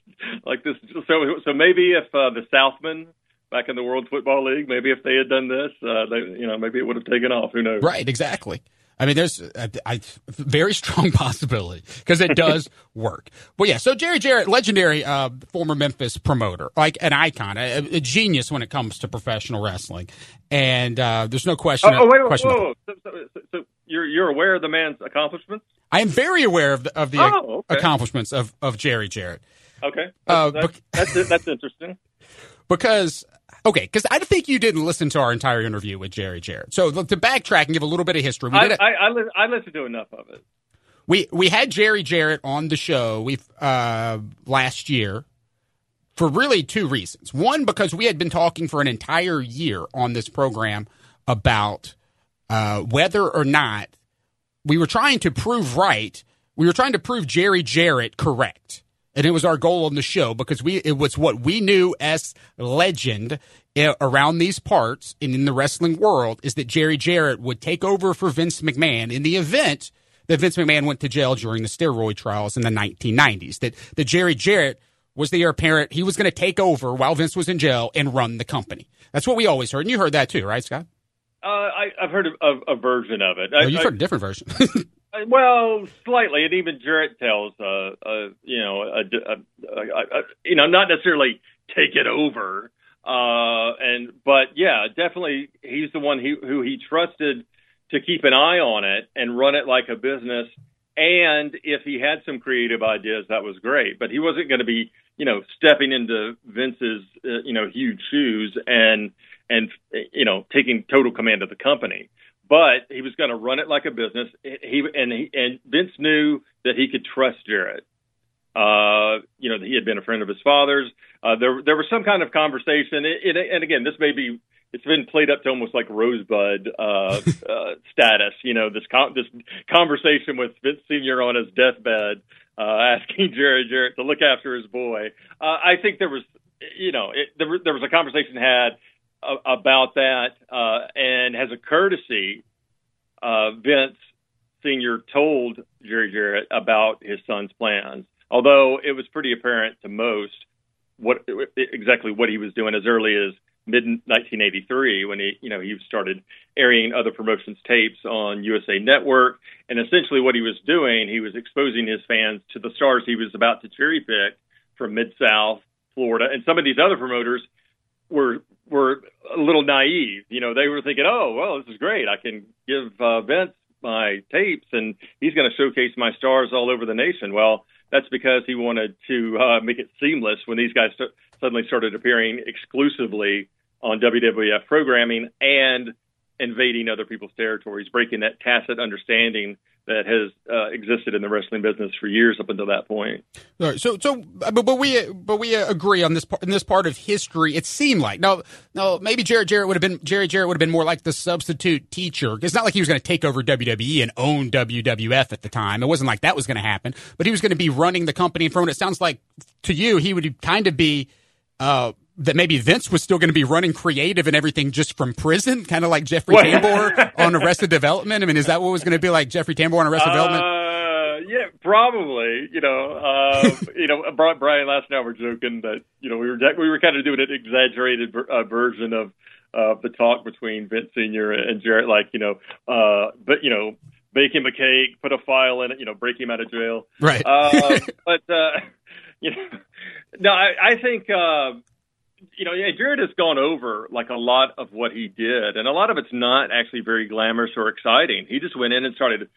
like this. So so maybe if uh, the Southmen back in the World Football League, maybe if they had done this, uh, they, you know, maybe it would have taken off. Who knows? Right, exactly. I mean, there's a, a very strong possibility because it does work. Well, yeah. So Jerry Jarrett, legendary uh, former Memphis promoter, like an icon, a, a genius when it comes to professional wrestling, and uh, there's no question. Oh, oh wait, wait, question whoa, whoa. So, so, so, so you're you're aware of the man's accomplishments? I am very aware of the, of the Oh, okay. accomplishments of, of Jerry Jarrett. Okay, Uh, that's, that's, that's that's interesting. because okay, because I think you didn't listen to our entire interview with Jerry Jarrett. So look, to backtrack and give a little bit of history, we I did. A, I, I, li- I listened to enough of it. we we had Jerry Jarrett on the show we uh, last year for really two reasons. One, because we had been talking for an entire year on this program about uh, whether or not we were trying to prove right. We were trying to prove Jerry Jarrett correct. And it was our goal on the show because we it was what we knew as legend eh, around these parts and in the wrestling world is that Jerry Jarrett would take over for Vince McMahon in the event that Vince McMahon went to jail during the steroid trials in the 1990s. That that Jerry Jarrett was the heir apparent. He was going to take over while Vince was in jail and run the company. That's what we always heard, and you heard that too, right, Scott? Uh, I, I've heard of, of a version of it. Oh, I, you've I- heard a different version. Well, slightly, and even Jarrett tells, uh, uh, you know, a, a, a, you know, not necessarily take it over, uh, and but yeah, definitely, he's the one he, who he trusted to keep an eye on it and run it like a business. And if he had some creative ideas, that was great. But he wasn't going to be, you know, stepping into Vince's, uh, you know, huge shoes and and you know taking total command of the company but he was going to run it like a business. He and he, and Vince knew that he could trust Jarrett. Uh, you know, he had been a friend of his father's. Uh, there, there was some kind of conversation, it, it, and again, this may be it's been played up to almost like Rosebud uh, uh, status. You know, this con- this conversation with Vince Senior on his deathbed, uh, asking Jerry Jarrett to look after his boy. Uh, I think there was, you know, it, there, there was a conversation had about that, uh, and as a courtesy, uh, Vince Senior told Jerry Jarrett about his son's plans. Although it was pretty apparent to most what exactly what he was doing as early as mid 1983 when he you know he started airing other promotions tapes on USA Network and essentially what he was doing he was exposing his fans to the stars he was about to cherry pick from mid south Florida, and some of these other promoters were were a little naive. You know, they were thinking, "Oh, well, this is great. I can give uh, Vince my tapes, and he's going to showcase my stars all over the nation." Well, that's because he wanted to uh, make it seamless when these guys st- suddenly started appearing exclusively on WWF programming and invading other people's territories, breaking that tacit understanding that has uh, existed in the wrestling business for years up until that point. Right, so, so, but, but we, but we agree on this part, in this part of history. It seemed like now, now maybe Jarrett Jarrett would have been Jerry Jarrett would have been more like the substitute teacher. It's not like he was going to take over WWE and own WWF at the time. It wasn't like that was going to happen. But he was going to be running the company. From it sounds like to you, he would kind of be. Uh, that maybe Vince was still going to be running creative and everything just from prison, kind of like Jeffrey Tambor on Arrested Development. I mean, is that what was going to be like Jeffrey Tambor on Arrested uh, Development? Yeah, probably. You know, uh, you know, Brian last night we were joking that you know we were we were kind of doing an exaggerated uh, version of uh, the talk between Vince Senior and Jarrett, like you know, uh, but you know, bake him a cake, put a file in it, you know, break him out of jail, right? Uh, but uh, you know, no, I, I think. Uh, you know, yeah, Jarrett has gone over like a lot of what he did, and a lot of it's not actually very glamorous or exciting. He just went in and started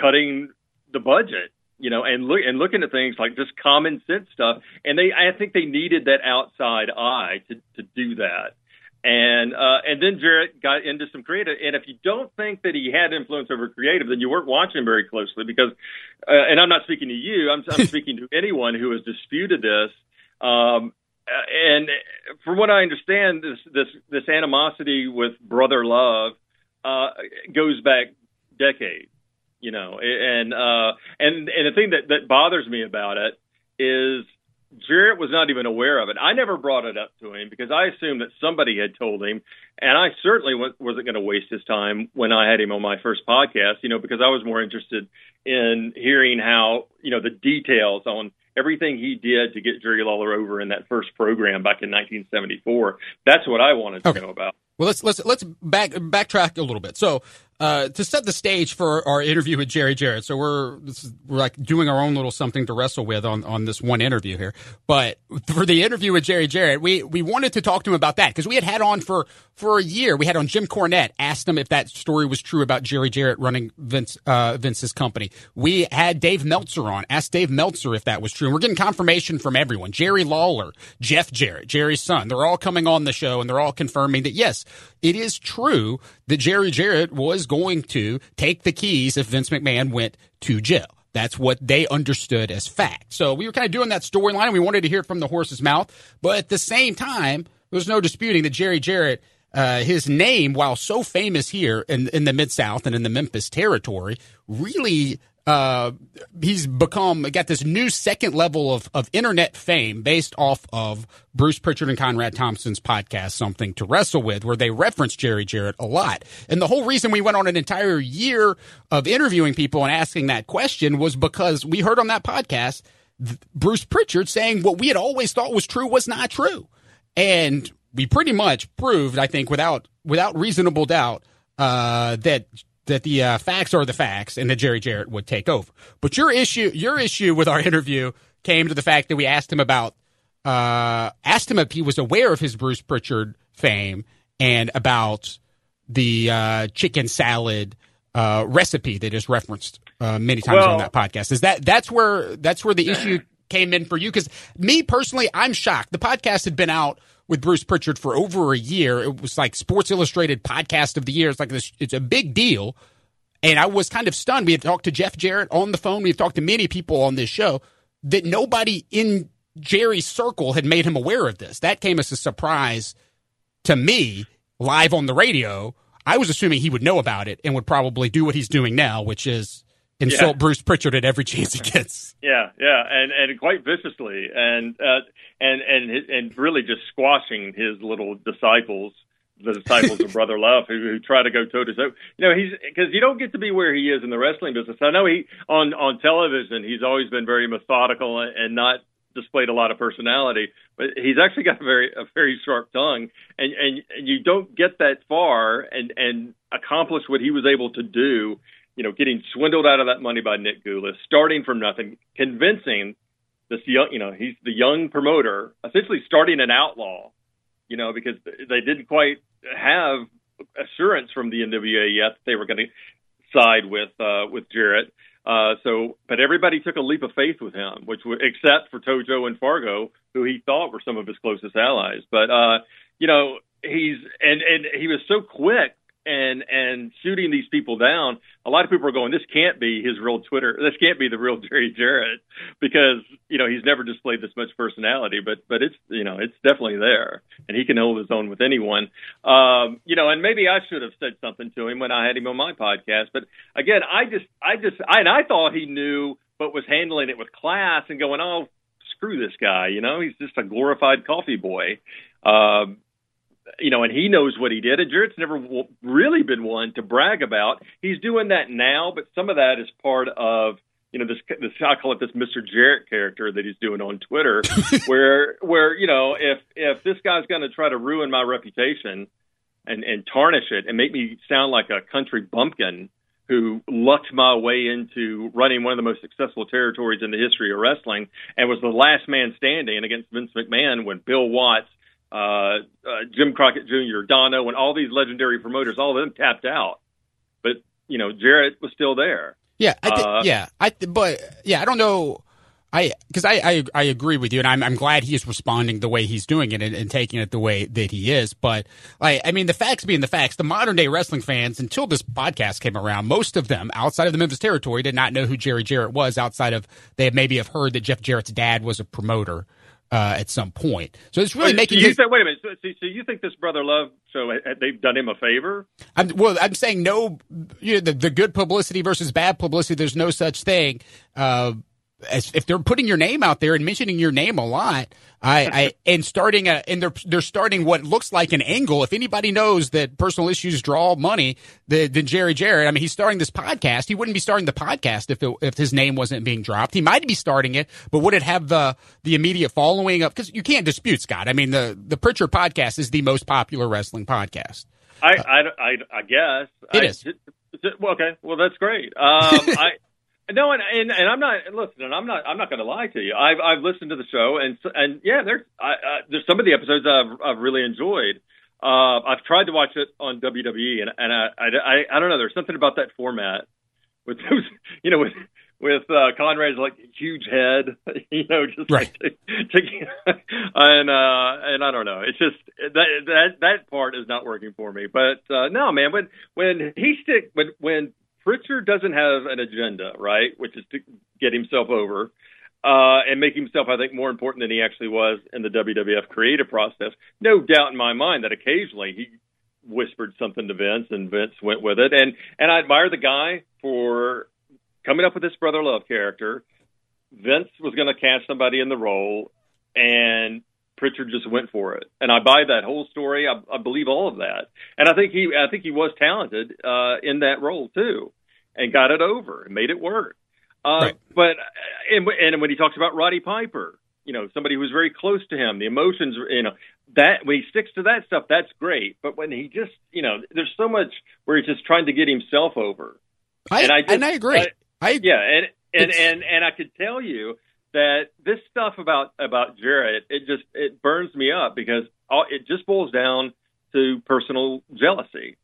cutting the budget, you know, and look and looking at things like just common sense stuff. And they, I think, they needed that outside eye to to do that. And uh, and then Jarrett got into some creative. And if you don't think that he had influence over creative, then you weren't watching very closely because. Uh, and I'm not speaking to you. I'm, I'm speaking to anyone who has disputed this. Um, and from what I understand, this this this animosity with Brother Love uh, goes back decades. You know, and uh, and and the thing that that bothers me about it is Jarrett was not even aware of it. I never brought it up to him because I assumed that somebody had told him, and I certainly wasn't going to waste his time when I had him on my first podcast. You know, because I was more interested in hearing how you know the details on everything he did to get Jerry Lawler over in that first program back in 1974. That's what I wanted to okay. know about. Well, let's let's let's back backtrack a little bit. So, uh, to set the stage for our interview with Jerry Jarrett, so we're is, we're like doing our own little something to wrestle with on, on this one interview here. But for the interview with Jerry Jarrett, we we wanted to talk to him about that because we had had on for for a year. We had on Jim Cornette, asked him if that story was true about Jerry Jarrett running Vince uh, Vince's company. We had Dave Meltzer on, asked Dave Meltzer if that was true. And we're getting confirmation from everyone. Jerry Lawler, Jeff Jarrett, Jerry's son, they're all coming on the show and they're all confirming that yes, it is true that Jerry Jarrett was going to take the keys if Vince McMahon went to jail. That's what they understood as fact. So we were kind of doing that storyline we wanted to hear it from the horse's mouth. But at the same time, there's no disputing that Jerry Jarrett, uh, his name, while so famous here in, in the Mid South and in the Memphis territory, really uh, he's become got this new second level of, of internet fame based off of Bruce Prichard and Conrad Thompson's podcast, Something to Wrestle With, where they reference Jerry Jarrett a lot. And the whole reason we went on an entire year of interviewing people and asking that question was because we heard on that podcast Bruce Prichard saying what we had always thought was true was not true. And we pretty much proved, I think, without without reasonable doubt, uh, that that the uh, facts are the facts and that Jerry Jarrett would take over. But your issue, your issue with our interview came to the fact that we asked him about, uh, asked him if he was aware of his Bruce Prichard fame and about the uh, chicken salad uh, recipe that is referenced uh, many times well, on that podcast. Is that that's where that's where the issue came in for you? Because me personally, I'm shocked. The podcast had been out with Bruce Prichard for over a year. It was like Sports Illustrated Podcast of the Year. It's like this, it's a big deal. And I was kind of stunned. We had talked to Jeff Jarrett on the phone. We've talked to many people on this show that nobody in Jerry's circle had made him aware of this. That came as a surprise to me live on the radio. I was assuming he would know about it and would probably do what he's doing now, which is insult yeah. Bruce Prichard at every chance he gets. Yeah, yeah, and and quite viciously, and uh, and and and really just squashing his little disciples, the disciples of Brother Love, who, who try to go toe to toe. You know, he's because you don't get to be where he is in the wrestling business. I know he on on television, he's always been very methodical and not displayed a lot of personality, but he's actually got a very a very sharp tongue, and and, and you don't get that far and and accomplish what he was able to do you know, getting swindled out of that money by Nick Gulas, starting from nothing, convincing this young, you know, he's the young promoter, essentially starting an outlaw, you know, because they didn't quite have assurance from the NWA yet that they were going to side with uh, with Jarrett. Uh, so, but everybody took a leap of faith with him, which w- except for Tojo and Fargo, who he thought were some of his closest allies. But uh, you know, he's and and he was so quick and and shooting these people down. A lot of people are going, this can't be his real Twitter. This can't be the real Jerry Jarrett because you know he's never displayed this much personality. But but it's you know it's definitely there, and he can hold his own with anyone. Um, you know, and maybe I should have said something to him when I had him on my podcast. But again, I just I just I, and I thought he knew, but was handling it with class and going, oh screw this guy. You know, he's just a glorified coffee boy. Um, you know, and he knows what he did. And Jarrett's never w- really been one to brag about. He's doing that now, but some of that is part of you know this this I call it this Mr. Jarrett character that he's doing on Twitter, where where you know if if this guy's going to try to ruin my reputation and and tarnish it and make me sound like a country bumpkin who lucked my way into running one of the most successful territories in the history of wrestling and was the last man standing against Vince McMahon when Bill Watts uh, uh, Jim Crockett Jr., Don Owen, and all these legendary promoters, all of them tapped out. But you know, Jarrett was still there. Yeah, I th- Uh, yeah, I th- but yeah, I don't know. I because I, I I agree with you, and I'm I'm glad he is responding the way he's doing it and, and taking it the way that he is. But I I mean, the facts being the facts, the modern day wrestling fans until this podcast came around, most of them outside of the Memphis territory did not know who Jerry Jarrett was. Outside of they maybe have heard that Jeff Jarrett's dad was a promoter uh, at some point. So it's really Wait, making so you his- think, wait a minute. So, so, so you think this brother love show uh, they've done him a favor? I'm, well, I'm saying no. You know, the, the good publicity versus bad publicity. There's no such thing. Uh, as if they're putting your name out there and mentioning your name a lot, I, I and starting a and they're they're starting what looks like an angle. If anybody knows that personal issues draw money, then, then Jerry Jarrett. I mean, he's starting this podcast. He wouldn't be starting the podcast if it, if his name wasn't being dropped. He might be starting it, but would it have the the immediate following up? Because you can't dispute Scott. I mean, the the Prichard podcast is the most popular wrestling podcast. I, I, I, I guess It I, is. Well, okay, well that's great. Um, I no, and, and and I'm not listen. And I'm not. I'm not going to lie to you. I've I've listened to the show, and and yeah, there's I, uh, there's some of the episodes I've I've really enjoyed. Uh, I've tried to watch it on WWE, and and I, I I don't know. There's something about that format with those, you know, with with uh, Conrad's like huge head, you know, just right. like and uh, and I don't know. It's just that that that part is not working for me. But uh, no, man, when when he stick when when Prichard doesn't have an agenda, right, which is to get himself over. Uh, and make himself, I think, more important than he actually was in the WWF creative process. No doubt in my mind that occasionally he whispered something to Vince, and Vince went with it. And and I admire the guy for coming up with this brother love character. Vince was going to cast somebody in the role, and Prichard just went for it. And I buy that whole story. I, I believe all of that, and I think he I think he was talented uh, in that role too, and got it over and made it work. Uh, Right. But and, and when he talks about Roddy Piper, you know, somebody who was very close to him, the emotions, you know, that when he sticks to that stuff, that's great. But when he just, you know, there's so much where he's just trying to get himself over. I And and I I, agree. I- I, Yeah, and and and and I could tell you that this stuff about about Jarrett, it just it burns me up because all, it just boils down to personal jealousy.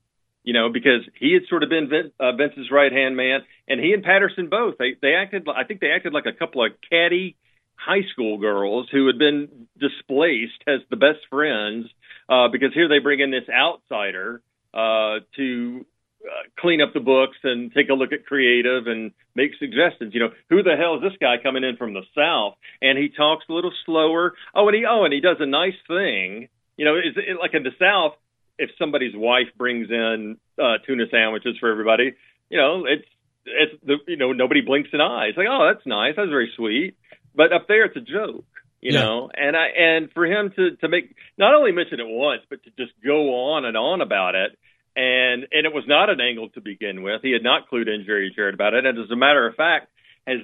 You know, because he had sort of been Vin, uh, Vince's right hand man, and he and Patterson both they they acted. I think they acted like a couple of catty high school girls who had been displaced as the best friends uh, because here they bring in this outsider uh, to uh, clean up the books and take a look at creative and make suggestions. You know, who the hell is this guy coming in from the south? And he talks a little slower. Oh, and he oh, and he does a nice thing. You know, is it like in the south? If somebody's wife brings in uh, tuna sandwiches for everybody, you know, it's it's the you know nobody blinks an eye. It's like, oh, that's nice. That's very sweet. But up there, it's a joke. You Yeah. know, and I and for him to to make not only mention it once, but to just go on and on about it and and it was not an angle to begin with. He had not clued in Jerry Jarrett about it, and as a matter of fact, has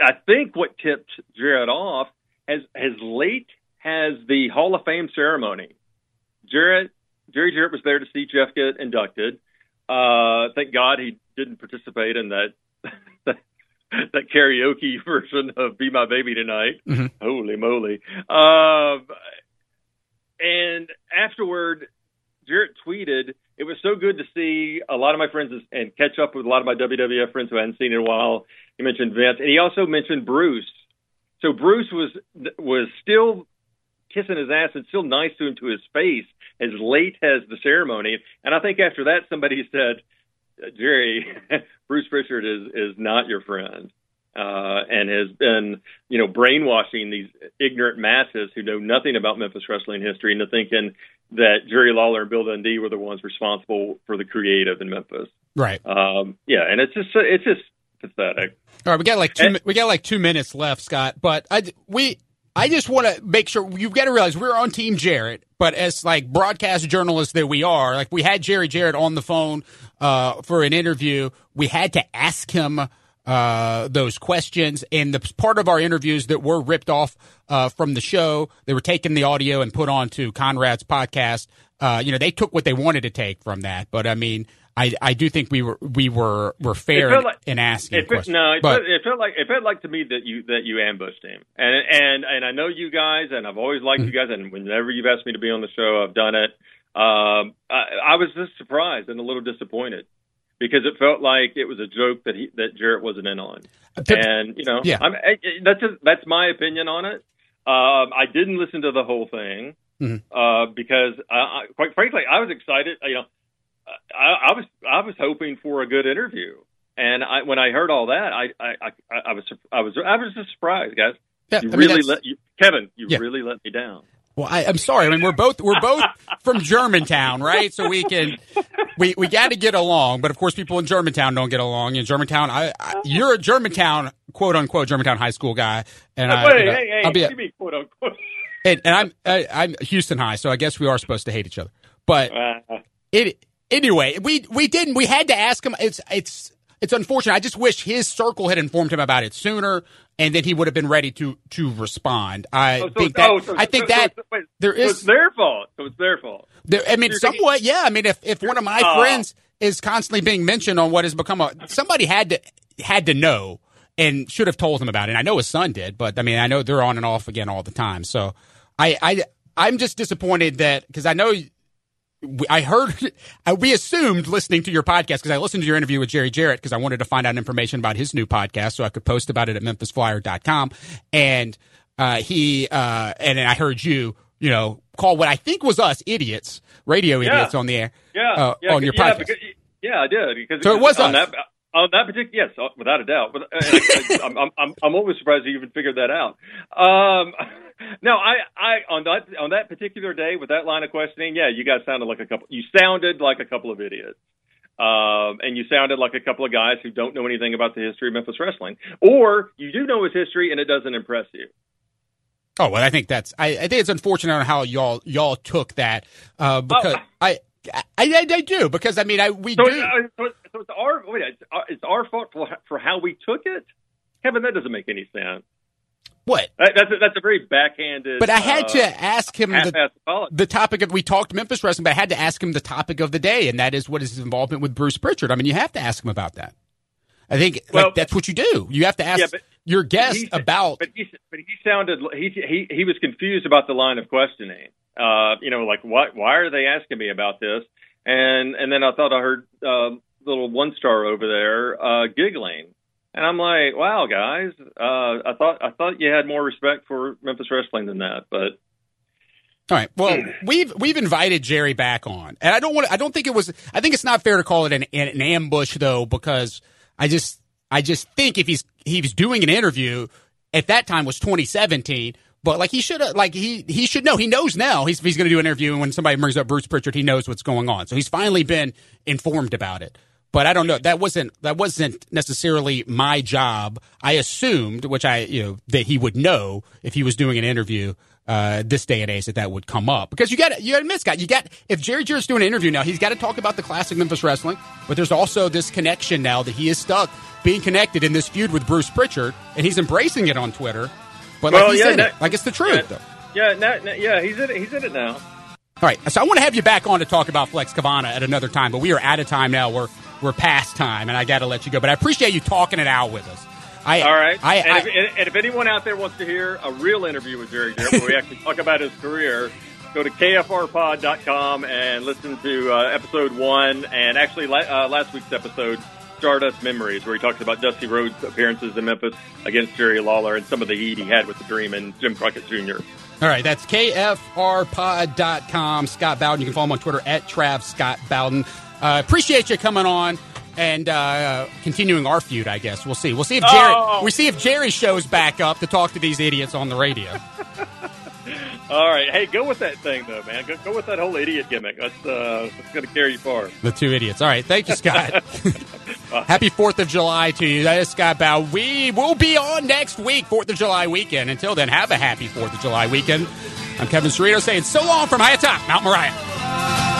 I think what tipped Jarrett off has has late has the Hall of Fame ceremony. Jarrett Jerry Jarrett was there to see Jeff get inducted. Uh, thank God he didn't participate in that that karaoke version of "Be My Baby Tonight." Mhm. Holy moly! Um, and afterward, Jarrett tweeted, "It was so good to see a lot of my friends and catch up with a lot of my WWF friends who I hadn't seen in a while." He mentioned Vince, and he also mentioned Bruce. So Bruce was was still kissing his ass and still nice to him to his face as late as the ceremony. And I think after that, somebody said, "Jerry, Bruce Prichard is is not your friend." Uh, and has been, you know, brainwashing these ignorant masses who know nothing about Memphis wrestling history into thinking that Jerry Lawler and Bill Dundee were the ones responsible for the creative in Memphis. Right. Um, yeah, and it's just it's just pathetic. All right, we got like two. mi- we got like two minutes left, Scott. But I we I just want to make sure you've got to realize we're on Team Jarrett. But as like broadcast journalists that we are, like we had Jerry Jarrett on the phone uh, for an interview. We had to ask him uh, those questions, and the part of our interviews that were ripped off uh, from the show, they were taking the audio and put onto Conrad's podcast. Uh, you know, they took what they wanted to take from that. But I mean. I, I do think we were we were were fair in, like- in asking It felt, no, it, but felt, it felt like it felt like to me that you that you ambushed him, and and and I know you guys, and I've always liked you Mm-hmm. guys, and whenever you've asked me to be on the show, I've done it. Um, I, I was just surprised and a little disappointed because it felt like it was a joke that he that Jarrett wasn't in on, and you know, Yeah. I'm, I, that's that's my opinion on it. Um, I didn't listen to the whole thing Mhm. uh, because, I, I, quite frankly, I was excited. You know, I, I was I was hoping for a good interview, and I, when I heard all that, I I, I, I was I was I was just surprised, guys. Yeah, you I mean, really that's- let you, Kevin. You Yeah. really let me down. Well, I, I'm sorry. I mean, we're both we're both from Germantown, right? So we can we we got to get along. But of course, people in Germantown don't get along. In Germantown, I, I you're a Germantown quote unquote Germantown high school guy, and I, Wait, you know, hey, hey, I'll be a, mean, quote unquote? and, and I'm I, I'm Houston High, so I guess we are supposed to hate each other. But Uh, it anyway, we we didn't. We had to ask him. It's it's it's unfortunate. I just wish his circle had informed him about it sooner, and then he would have been ready to to respond. I oh, so, think that oh, so, I think so, that so, wait, there so it's their fault. So it's their fault. there, I mean, You're somewhat, yeah. I mean, if, if one of my Oh. friends is constantly being mentioned on what has become a somebody had to had to know and should have told him about it. And I know his son did, but I mean, I know they're on and off again all the time. So I I I'm just disappointed that because I know. I heard, I- we assumed listening to your podcast because I listened to your interview with Jerry Jarrett because I wanted to find out information about his new podcast so I could post about it at memphisflyer.com. And uh, he, uh, and then I heard you, you know, call what I think was us idiots, radio Yeah. idiots on the air, Yeah, uh, yeah, on your yeah, podcast. because- yeah, I did. Because So it was on us. that on that particular. Yes, uh, without a doubt. But uh, I, I'm, I'm I'm I'm always surprised you even figured that out. Um, no, I I on that on that particular day with that line of questioning, yeah, you guys sounded like a couple. You sounded like a couple of idiots. Um, and you sounded like a couple of guys who don't know anything about the history of Memphis wrestling, or you do know his history and it doesn't impress you. Oh well, I think that's. I, I think it's unfortunate on how y'all y'all took that uh, because I, I I I do because I mean I we So, do. uh, so, so it's our wait, it's our, it's our fault for, for how we took it, Kevin. That doesn't make any sense. What? That's a, that's a very backhanded. But I had uh, to ask him the, the topic of we talked Memphis wrestling, but I had to ask him the topic of the day, and that is what is his involvement with Bruce Prichard. I mean, you have to ask him about that. I think Well- like that's what you do. You have to ask Yeah, your guest He- about. But he but he sounded he he he was confused about the line of questioning. Uh, you know, like why why are they asking me about this? And and then I thought I heard uh, little one star over there uh, giggling. And I'm like, wow, guys, uh, I thought I thought you had more respect for Memphis wrestling than that, but All right. Well, we've we've invited Jerry back on, and I don't want. I don't think it was. I think it's not fair to call it an, an ambush though, because I just I just think if he's he was doing an interview at that time was 2017. But like he should like he he should know. He knows now. He's he's going to do an interview, and when somebody brings up Bruce Prichard, he knows what's going on. So he's finally been informed about it. But I don't know. That wasn't that wasn't necessarily my job. I assumed, which I you know that he would know if he was doing an interview uh, this day and age that that would come up because you got you got to admit, Scott, you got if Jerry Jarrett's doing an interview now, he's got to talk about the classic Memphis wrestling. But there's also this connection now that he is stuck being connected in this feud with Bruce Prichard, and he's embracing it on Twitter. But like Well, he's yeah, in that- it, like it's the truth. yeah, though. yeah, yeah, he's in it. He's in it now. All right, so I want to have you back on to talk about Flex Kavana at another time, but we are out of time now. We're we're past time, and I got to let you go. But I appreciate you talking it out with us. I, All right. I, and, I, if, and, if anyone out there wants to hear a real interview with Jerry Jarrett, where we actually talk about his career, go to kfrpod.com and listen to uh, episode one, and actually uh, last week's episode, Stardust Memories, where he talks about Dusty Rhodes' appearances in Memphis against Jerry Lawler and some of the heat he had with the Dream and Jim Crockett Jr. All right, that's kfrpod.com. Scott Bowden. You can follow him on Twitter at Trav Scott Bowden. Uh, appreciate you coming on and uh, continuing our feud. I guess we'll see. We'll see if Jerry. Oh. We see if Jerry shows back up to talk to these idiots on the radio. All right. Hey, go with that thing, though, man. Go, go with that whole idiot gimmick. That's, uh, that's going to carry you far. The two idiots. All right, thank you, Scott. Happy Fourth of July to you. That is Scott Bow. We will be on next week, Fourth of July weekend. Until then, have a happy Fourth of July weekend. I'm Kevin Cerrito saying so long from high atop Mount Moriah.